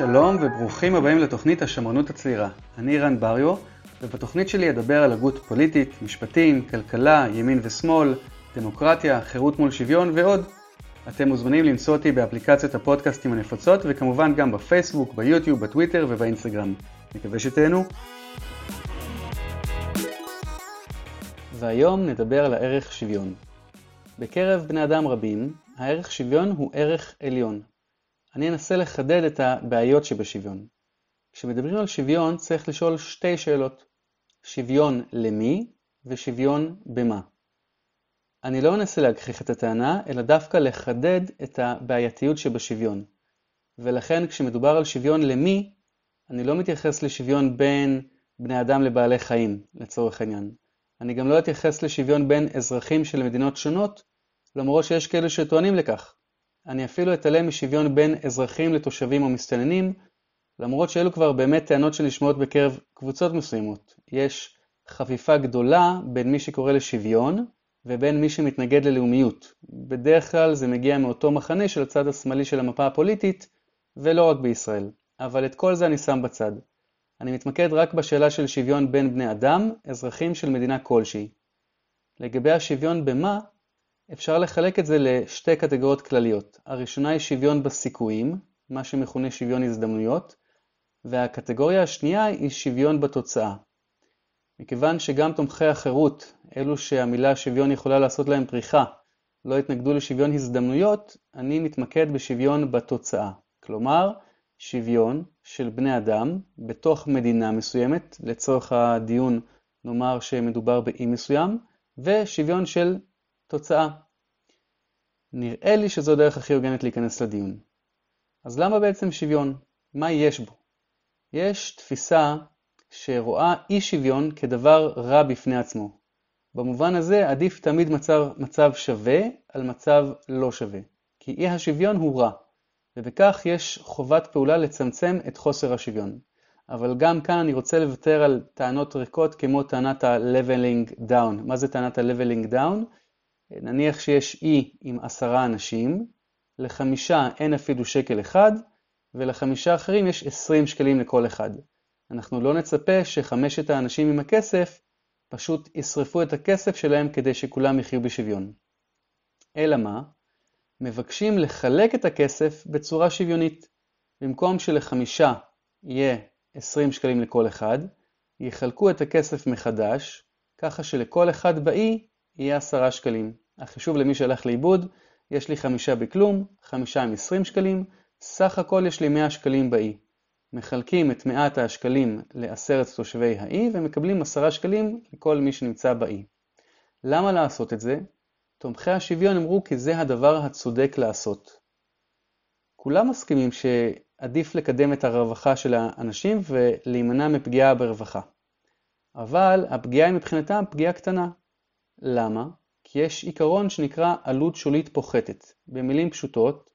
שלום וברוכים הבאים לתוכנית השמרנות הצעירה. אני רן בריו, ובתוכנית שלי אדבר על הגות פוליטית, משפטים, כלכלה, ימין ושמאל, דמוקרטיה, חירות מול שוויון ועוד. אתם מוזמנים למצוא אותי באפליקציות הפודקאסטים הנפוצות, וכמובן גם בפייסבוק, ביוטיוב, בטוויטר ובאינסטגרם. מקווה שתהנו. והיום נדבר על הערך שוויון. בקרב בני אדם רבים, הערך שוויון הוא ערך עליון. אני אנסה לחדד את הבעיות שבשוויון. כשמדברים על שוויון צריך לשאול שתי שאלות, שוויון למי ושוויון במה. אני לא אנסה להגחיך את הטענה, אלא דווקא לחדד את הבעייתיות שבשוויון. ולכן כשמדובר על שוויון למי, אני לא מתייחס לשוויון בין בני אדם לבעלי חיים, לצורך העניין. אני גם לא אתייחס לשוויון בין אזרחים של מדינות שונות, למרות שיש כאלו שטוענים לכך. אני אפילו אתעלם משוויון בין אזרחים לתושבים או מסתננים, למרות שאלו כבר באמת טענות שנשמעות בקרב קבוצות מסוימות. יש חפיפה גדולה בין מי שקורא לשוויון ובין מי שמתנגד ללאומיות. בדרך כלל זה מגיע מאותו מחנה של הצד השמאלי של המפה הפוליטית, ולא רק בישראל. אבל את כל זה אני שם בצד. אני מתמקד רק בשאלה של שוויון בין בני אדם, אזרחים של מדינה כלשהי. לגבי השוויון במה, אפשר לחלק את זה לשתי קטגוריות כלליות. הראשונה היא שוויון בסיכויים, מה שמכונה שוויון הזדמנויות, והקטגוריה השנייה היא שוויון בתוצאה. מכיוון שגם תומכי החירות, אלו שהמילה שוויון יכולה לעשות להם פריחה, לא התנגדו לשוויון הזדמנויות, אני מתמקד בשוויון בתוצאה. כלומר, שוויון של בני אדם בתוך מדינה מסוימת, לצורך הדיון נאמר שמדובר באי מסוים, ושוויון של תוצאה. נראה לי שזו הדרך הכי הוגנת להיכנס לדיון. אז למה בעצם שוויון? מה יש בו? יש תפיסה שרואה אי שוויון כדבר רע בפני עצמו. במובן הזה עדיף תמיד מצב, מצב שווה על מצב לא שווה, כי אי השוויון הוא רע, ובכך יש חובת פעולה לצמצם את חוסר השוויון. אבל גם כאן אני רוצה לוותר על טענות ריקות כמו טענת ה-leveling down. מה זה טענת ה-leveling down? נניח שיש אי עם עשרה אנשים, לחמישה אין אפילו שקל אחד, ולחמישה אחרים יש עשרים שקלים לכל אחד. אנחנו לא נצפה שחמשת האנשים עם הכסף פשוט ישרפו את הכסף שלהם כדי שכולם יחיו בשוויון. אלא מה? מבקשים לחלק את הכסף בצורה שוויונית. במקום שלחמישה יהיה 20 שקלים לכל אחד, יחלקו את הכסף מחדש, ככה שלכל אחד באי יהיה 10 שקלים. החישוב למי שהלך לאיבוד, יש לי חמישה בכלום, חמישה עם 20 שקלים, סך הכל יש לי 100 שקלים באי. מחלקים את מעט השקלים לעשרת תושבי האי ומקבלים 10 שקלים לכל מי שנמצא באי. למה לעשות את זה? תומכי השוויון אמרו כי זה הדבר הצודק לעשות. כולם מסכימים שעדיף לקדם את הרווחה של האנשים ולהימנע מפגיעה ברווחה. אבל הפגיעה היא מבחינתם פגיעה קטנה. למה? כי יש עיקרון שנקרא עלות שולית פוחתת. במילים פשוטות,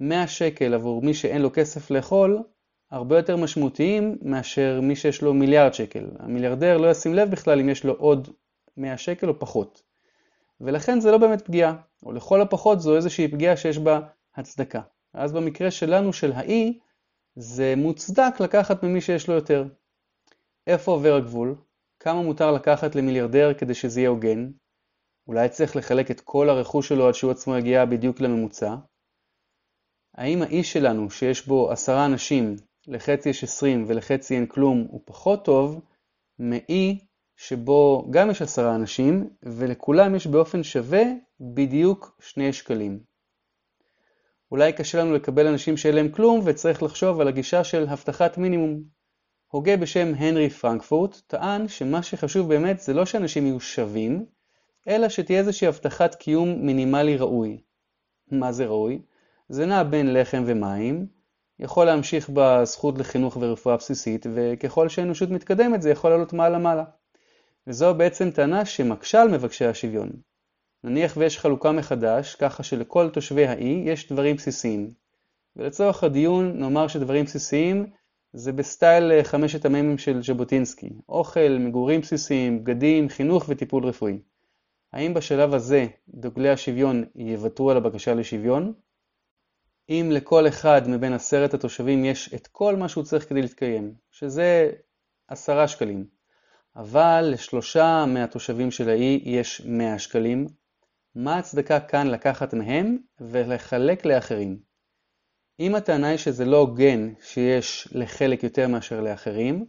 100 שקל עבור מי שאין לו כסף לאכול, הרבה יותר משמעותיים מאשר מי שיש לו מיליארד שקל. המיליארדר לא ישים לב בכלל אם יש לו עוד 100 שקל או פחות. ולכן זה לא באמת פגיעה, או לכל הפחות זו איזושהי פגיעה שיש בה הצדקה. אז במקרה שלנו, של האי, זה מוצדק לקחת ממי שיש לו יותר. איפה עובר הגבול? כמה מותר לקחת למיליארדר כדי שזה יהיה הוגן? אולי צריך לחלק את כל הרכוש שלו עד שהוא עצמו יגיע בדיוק לממוצע? האם האי שלנו, שיש בו עשרה אנשים, לחצי יש עשרים ולחצי אין כלום, הוא פחות טוב, מאי שבו גם יש עשרה אנשים, ולכולם יש באופן שווה בדיוק שני שקלים. אולי קשה לנו לקבל אנשים שאין להם כלום, וצריך לחשוב על הגישה של הבטחת מינימום. הוגה בשם הנרי פרנקפורט טען שמה שחשוב באמת זה לא שאנשים יהיו שווים, אלא שתהיה איזושהי הבטחת קיום מינימלי ראוי. מה זה ראוי? זה נע בין לחם ומים, יכול להמשיך בזכות לחינוך ורפואה בסיסית, וככל שהאנושות מתקדמת זה יכול לעלות מעלה-מעלה. וזו בעצם טענה שמקשה על מבקשי השוויון. נניח ויש חלוקה מחדש, ככה שלכל תושבי האי יש דברים בסיסיים. ולצורך הדיון נאמר שדברים בסיסיים זה בסטייל אה, חמשת המ"מים של ז'בוטינסקי, אוכל, מגורים בסיסיים, בגדים, חינוך וטיפול רפואי. האם בשלב הזה דוגלי השוויון יוותרו על הבקשה לשוויון? אם לכל אחד מבין עשרת התושבים יש את כל מה שהוא צריך כדי להתקיים, שזה עשרה שקלים, אבל לשלושה מהתושבים של האי יש מאה שקלים, מה ההצדקה כאן לקחת מהם ולחלק לאחרים? אם הטענה היא שזה לא הוגן שיש לחלק יותר מאשר לאחרים,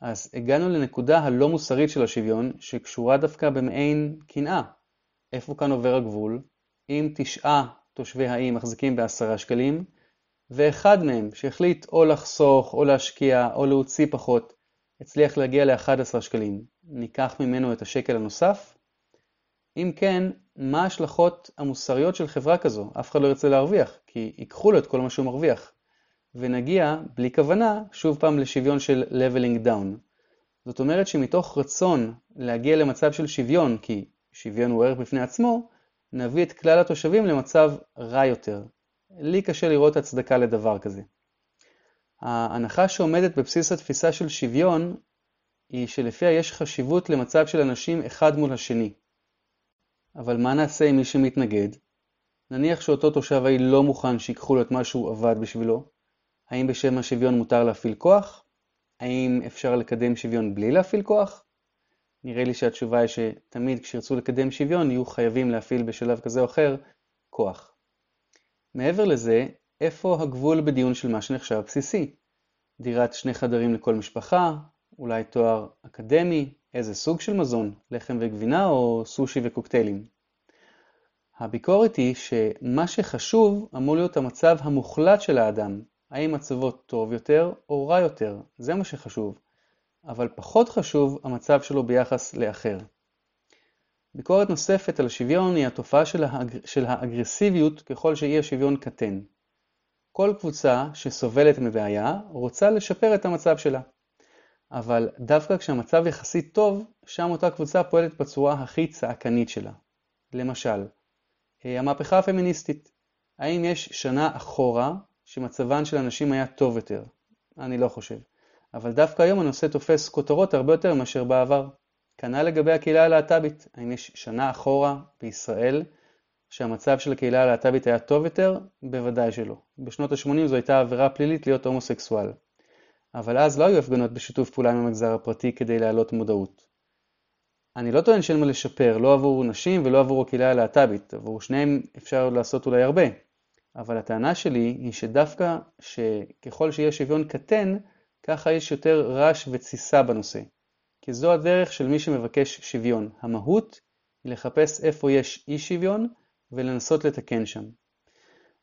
אז הגענו לנקודה הלא מוסרית של השוויון, שקשורה דווקא במעין קנאה. איפה כאן עובר הגבול? אם תשעה תושבי האי מחזיקים בעשרה שקלים, ואחד מהם שהחליט או לחסוך, או להשקיע, או להוציא פחות, הצליח להגיע ל-11 שקלים, ניקח ממנו את השקל הנוסף? אם כן, מה ההשלכות המוסריות של חברה כזו? אף אחד לא ירצה להרוויח, כי ייקחו לו את כל מה שהוא מרוויח. ונגיע, בלי כוונה, שוב פעם לשוויון של leveling down. זאת אומרת שמתוך רצון להגיע למצב של שוויון, כי שוויון הוא ערך בפני עצמו, נביא את כלל התושבים למצב רע יותר. לי קשה לראות הצדקה לדבר כזה. ההנחה שעומדת בבסיס התפיסה של שוויון היא שלפיה יש חשיבות למצב של אנשים אחד מול השני. אבל מה נעשה עם מי שמתנגד? נניח שאותו תושב האי לא מוכן שיקחו לו את מה שהוא עבד בשבילו. האם בשם השוויון מותר להפעיל כוח? האם אפשר לקדם שוויון בלי להפעיל כוח? נראה לי שהתשובה היא שתמיד כשירצו לקדם שוויון יהיו חייבים להפעיל בשלב כזה או אחר כוח. מעבר לזה, איפה הגבול בדיון של מה שנחשב בסיסי? דירת שני חדרים לכל משפחה, אולי תואר אקדמי, איזה סוג של מזון, לחם וגבינה או סושי וקוקטיילים. הביקורת היא שמה שחשוב אמור להיות המצב המוחלט של האדם, האם מצבו טוב יותר או רע יותר, זה מה שחשוב, אבל פחות חשוב המצב שלו ביחס לאחר. ביקורת נוספת על השוויון היא התופעה של, האג... של האגרסיביות ככל שאי השוויון קטן. כל קבוצה שסובלת מבעיה רוצה לשפר את המצב שלה. אבל דווקא כשהמצב יחסית טוב, שם אותה קבוצה פועלת בצורה הכי צעקנית שלה. למשל, אה, המהפכה הפמיניסטית. האם יש שנה אחורה שמצבן של הנשים היה טוב יותר? אני לא חושב. אבל דווקא היום הנושא תופס כותרות הרבה יותר מאשר בעבר. כנ"ל לגבי הקהילה הלהט"בית. האם יש שנה אחורה בישראל שהמצב של הקהילה הלהט"בית היה טוב יותר? בוודאי שלא. בשנות ה-80 זו הייתה עבירה פלילית להיות הומוסקסואל. אבל אז לא היו הפגנות בשיתוף פעולה עם המגזר הפרטי כדי להעלות מודעות. אני לא טוען שאין מה לשפר, לא עבור נשים ולא עבור הקהילה הלהט"בית, עבור שניהם אפשר לעשות אולי הרבה. אבל הטענה שלי היא שדווקא שככל שיש שוויון קטן, ככה יש יותר רעש ותסיסה בנושא. כי זו הדרך של מי שמבקש שוויון. המהות היא לחפש איפה יש אי שוויון ולנסות לתקן שם.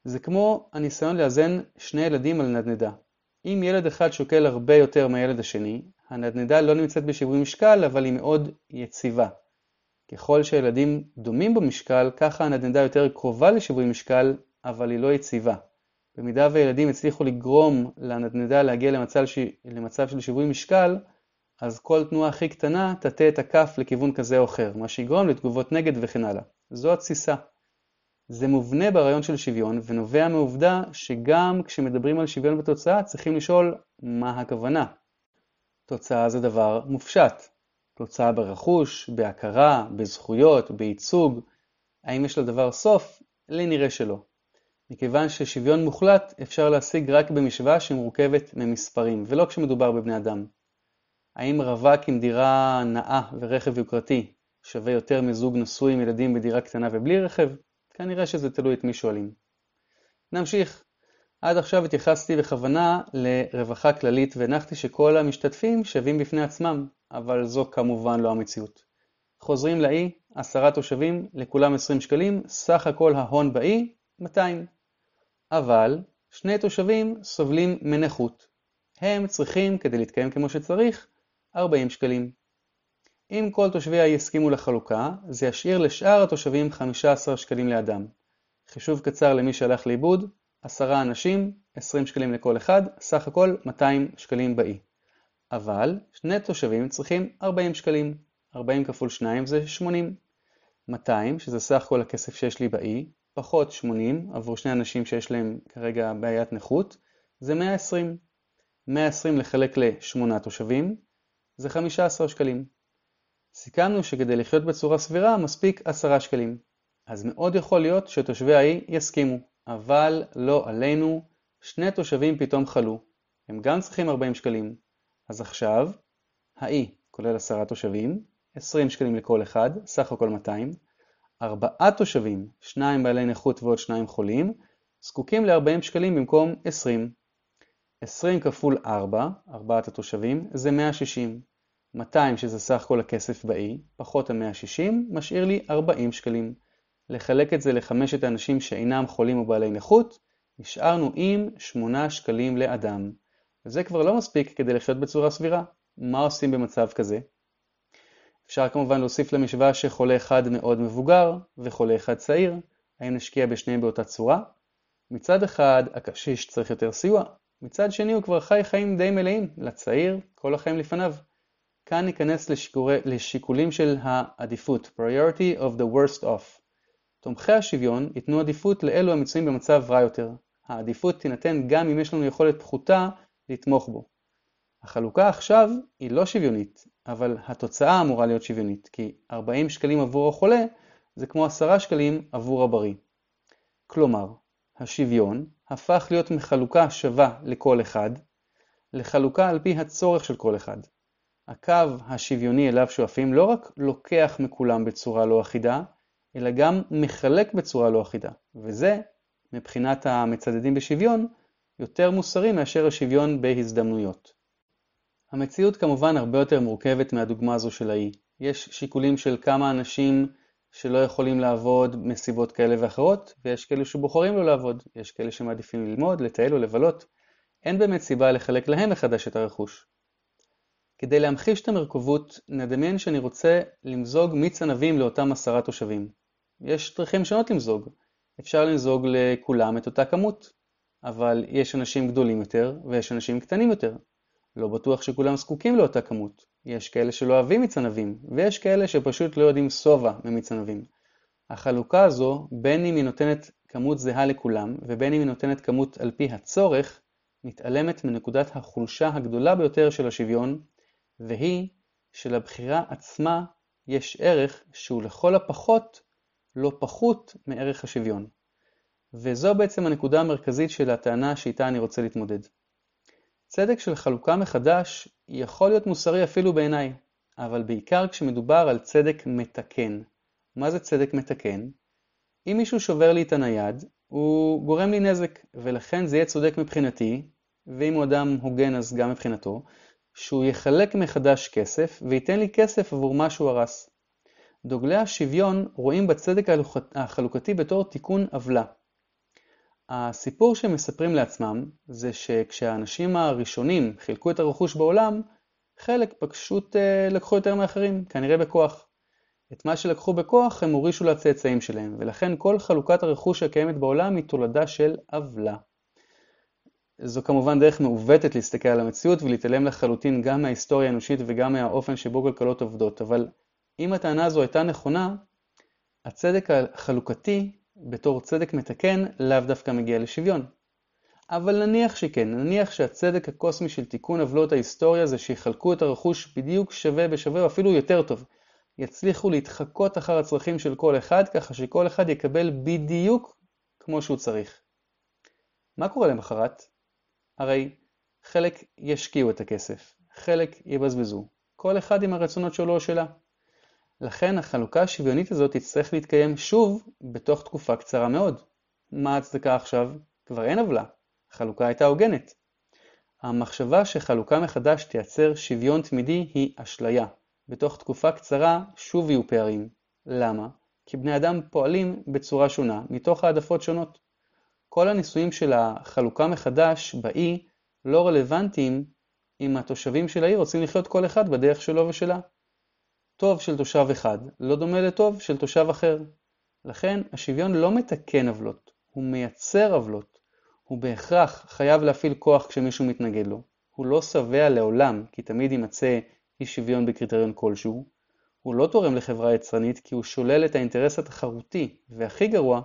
זה כמו הניסיון לאזן שני ילדים על נדנדה. אם ילד אחד שוקל הרבה יותר מהילד השני, הנדנדה לא נמצאת בשיווי משקל, אבל היא מאוד יציבה. ככל שהילדים דומים במשקל, ככה הנדנדה יותר קרובה לשיווי משקל, אבל היא לא יציבה. במידה והילדים הצליחו לגרום לנדנדה להגיע למצב, ש... למצב של שיווי משקל, אז כל תנועה הכי קטנה תטה את הכף לכיוון כזה או אחר, מה שיגרום לתגובות נגד וכן הלאה. זו התסיסה. זה מובנה ברעיון של שוויון ונובע מעובדה שגם כשמדברים על שוויון בתוצאה צריכים לשאול מה הכוונה. תוצאה זה דבר מופשט. תוצאה ברכוש, בהכרה, בזכויות, בייצוג. האם יש לדבר סוף? לי נראה שלא. מכיוון ששוויון מוחלט אפשר להשיג רק במשוואה שמורכבת ממספרים, ולא כשמדובר בבני אדם. האם רווק עם דירה נאה ורכב יוקרתי שווה יותר מזוג נשוי עם ילדים בדירה קטנה ובלי רכב? כנראה שזה תלוי את מי שואלים. נמשיך. עד עכשיו התייחסתי בכוונה לרווחה כללית והנחתי שכל המשתתפים שווים בפני עצמם, אבל זו כמובן לא המציאות. חוזרים לאי, עשרה תושבים, לכולם 20 שקלים, סך הכל ההון באי, 200. אבל שני תושבים סובלים מנכות. הם צריכים, כדי להתקיים כמו שצריך, 40 שקלים. אם כל תושבי האי יסכימו לחלוקה, זה ישאיר לשאר התושבים 15 שקלים לאדם. חישוב קצר למי שהלך לאיבוד, 10 אנשים, 20 שקלים לכל אחד, סך הכל 200 שקלים באי. אבל שני תושבים צריכים 40 שקלים, 40 כפול 2 זה 80. 200, שזה סך כל הכסף שיש לי באי, פחות 80 עבור שני אנשים שיש להם כרגע בעיית נכות, זה 120. 120 לחלק ל-8 תושבים, זה 15 שקלים. סיכמנו שכדי לחיות בצורה סבירה מספיק 10 שקלים. אז מאוד יכול להיות שתושבי האי יסכימו. אבל לא עלינו, שני תושבים פתאום חלו. הם גם צריכים 40 שקלים. אז עכשיו, האי כולל עשרה תושבים, 20 שקלים לכל אחד, סך הכל 200. ארבעה תושבים, שניים בעלי נכות ועוד שניים חולים, זקוקים ל-40 שקלים במקום 20. 20 כפול 4, ארבעת התושבים, זה 160. 200 שזה סך כל הכסף באי, פחות ה-160, משאיר לי 40 שקלים. לחלק את זה לחמשת האנשים שאינם חולים או בעלי נכות, נשארנו עם 8 שקלים לאדם. וזה כבר לא מספיק כדי לחיות בצורה סבירה. מה עושים במצב כזה? אפשר כמובן להוסיף למשוואה שחולה אחד מאוד מבוגר וחולה אחד צעיר, האם נשקיע בשניהם באותה צורה? מצד אחד, הקשיש צריך יותר סיוע, מצד שני הוא כבר חי חיים די מלאים, לצעיר, כל החיים לפניו. כאן ניכנס לשיקורי, לשיקולים של העדיפות, priority of the worst off. תומכי השוויון ייתנו עדיפות לאלו המצויים במצב רע יותר. העדיפות תינתן גם אם יש לנו יכולת פחותה לתמוך בו. החלוקה עכשיו היא לא שוויונית, אבל התוצאה אמורה להיות שוויונית, כי 40 שקלים עבור החולה זה כמו 10 שקלים עבור הבריא. כלומר, השוויון הפך להיות מחלוקה שווה לכל אחד, לחלוקה על פי הצורך של כל אחד. הקו השוויוני אליו שואפים לא רק לוקח מכולם בצורה לא אחידה, אלא גם מחלק בצורה לא אחידה, וזה, מבחינת המצדדים בשוויון, יותר מוסרי מאשר השוויון בהזדמנויות. המציאות כמובן הרבה יותר מורכבת מהדוגמה הזו של האי. יש שיקולים של כמה אנשים שלא יכולים לעבוד מסיבות כאלה ואחרות, ויש כאלה שבוחרים לא לעבוד, יש כאלה שמעדיפים ללמוד, לטייל או לבלות. אין באמת סיבה לחלק להם מחדש את הרכוש. כדי להמחיש את המרכובות, נדמיין שאני רוצה למזוג מיץ ענבים לאותם עשרה תושבים. יש דרכים שונות למזוג. אפשר למזוג לכולם את אותה כמות, אבל יש אנשים גדולים יותר ויש אנשים קטנים יותר. לא בטוח שכולם זקוקים לאותה כמות. יש כאלה שלא אוהבים מיץ ענבים, ויש כאלה שפשוט לא יודעים שובע ממיץ ענבים. החלוקה הזו, בין אם היא נותנת כמות זהה לכולם, ובין אם היא נותנת כמות על פי הצורך, מתעלמת מנקודת החולשה הגדולה ביותר של השוויון, והיא שלבחירה עצמה יש ערך שהוא לכל הפחות לא פחות מערך השוויון. וזו בעצם הנקודה המרכזית של הטענה שאיתה אני רוצה להתמודד. צדק של חלוקה מחדש יכול להיות מוסרי אפילו בעיניי, אבל בעיקר כשמדובר על צדק מתקן. מה זה צדק מתקן? אם מישהו שובר לי את הנייד, הוא גורם לי נזק, ולכן זה יהיה צודק מבחינתי, ואם הוא אדם הוגן אז גם מבחינתו, שהוא יחלק מחדש כסף וייתן לי כסף עבור מה שהוא הרס. דוגלי השוויון רואים בצדק החלוקתי בתור תיקון עוולה. הסיפור שהם מספרים לעצמם זה שכשהאנשים הראשונים חילקו את הרכוש בעולם, חלק פשוט אה, לקחו יותר מאחרים, כנראה בכוח. את מה שלקחו בכוח הם הורישו לצאצאים שלהם, ולכן כל חלוקת הרכוש הקיימת בעולם היא תולדה של עוולה. זו כמובן דרך מעוותת להסתכל על המציאות ולהתעלם לחלוטין גם מההיסטוריה האנושית וגם מהאופן שבו כלכלות עובדות, אבל אם הטענה הזו הייתה נכונה, הצדק החלוקתי בתור צדק מתקן לאו דווקא מגיע לשוויון. אבל נניח שכן, נניח שהצדק הקוסמי של תיקון עוולות ההיסטוריה זה שיחלקו את הרכוש בדיוק שווה בשווה או אפילו יותר טוב. יצליחו להתחקות אחר הצרכים של כל אחד ככה שכל אחד יקבל בדיוק כמו שהוא צריך. מה קורה למחרת? הרי חלק ישקיעו את הכסף, חלק יבזבזו, כל אחד עם הרצונות שלו או שלה. לכן החלוקה השוויונית הזאת תצטרך להתקיים שוב בתוך תקופה קצרה מאוד. מה ההצדקה עכשיו? כבר אין עוולה, החלוקה הייתה הוגנת. המחשבה שחלוקה מחדש תייצר שוויון תמידי היא אשליה. בתוך תקופה קצרה שוב יהיו פערים. למה? כי בני אדם פועלים בצורה שונה, מתוך העדפות שונות. כל הניסויים של החלוקה מחדש באי לא רלוונטיים אם התושבים של העיר רוצים לחיות כל אחד בדרך שלו ושלה. טוב של תושב אחד לא דומה לטוב של תושב אחר. לכן השוויון לא מתקן עוולות, הוא מייצר עוולות. הוא בהכרח חייב להפעיל כוח כשמישהו מתנגד לו. הוא לא שבע לעולם, כי תמיד יימצא אי שוויון בקריטריון כלשהו. הוא לא תורם לחברה יצרנית כי הוא שולל את האינטרס התחרותי, והכי גרוע,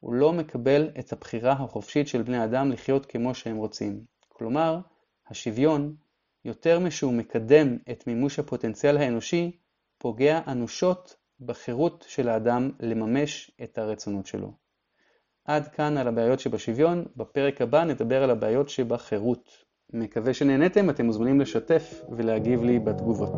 הוא לא מקבל את הבחירה החופשית של בני אדם לחיות כמו שהם רוצים. כלומר, השוויון, יותר משהוא מקדם את מימוש הפוטנציאל האנושי, פוגע אנושות בחירות של האדם לממש את הרצונות שלו. עד כאן על הבעיות שבשוויון, בפרק הבא נדבר על הבעיות שבחירות. מקווה שנהניתם, אתם מוזמנים לשתף ולהגיב לי בתגובות.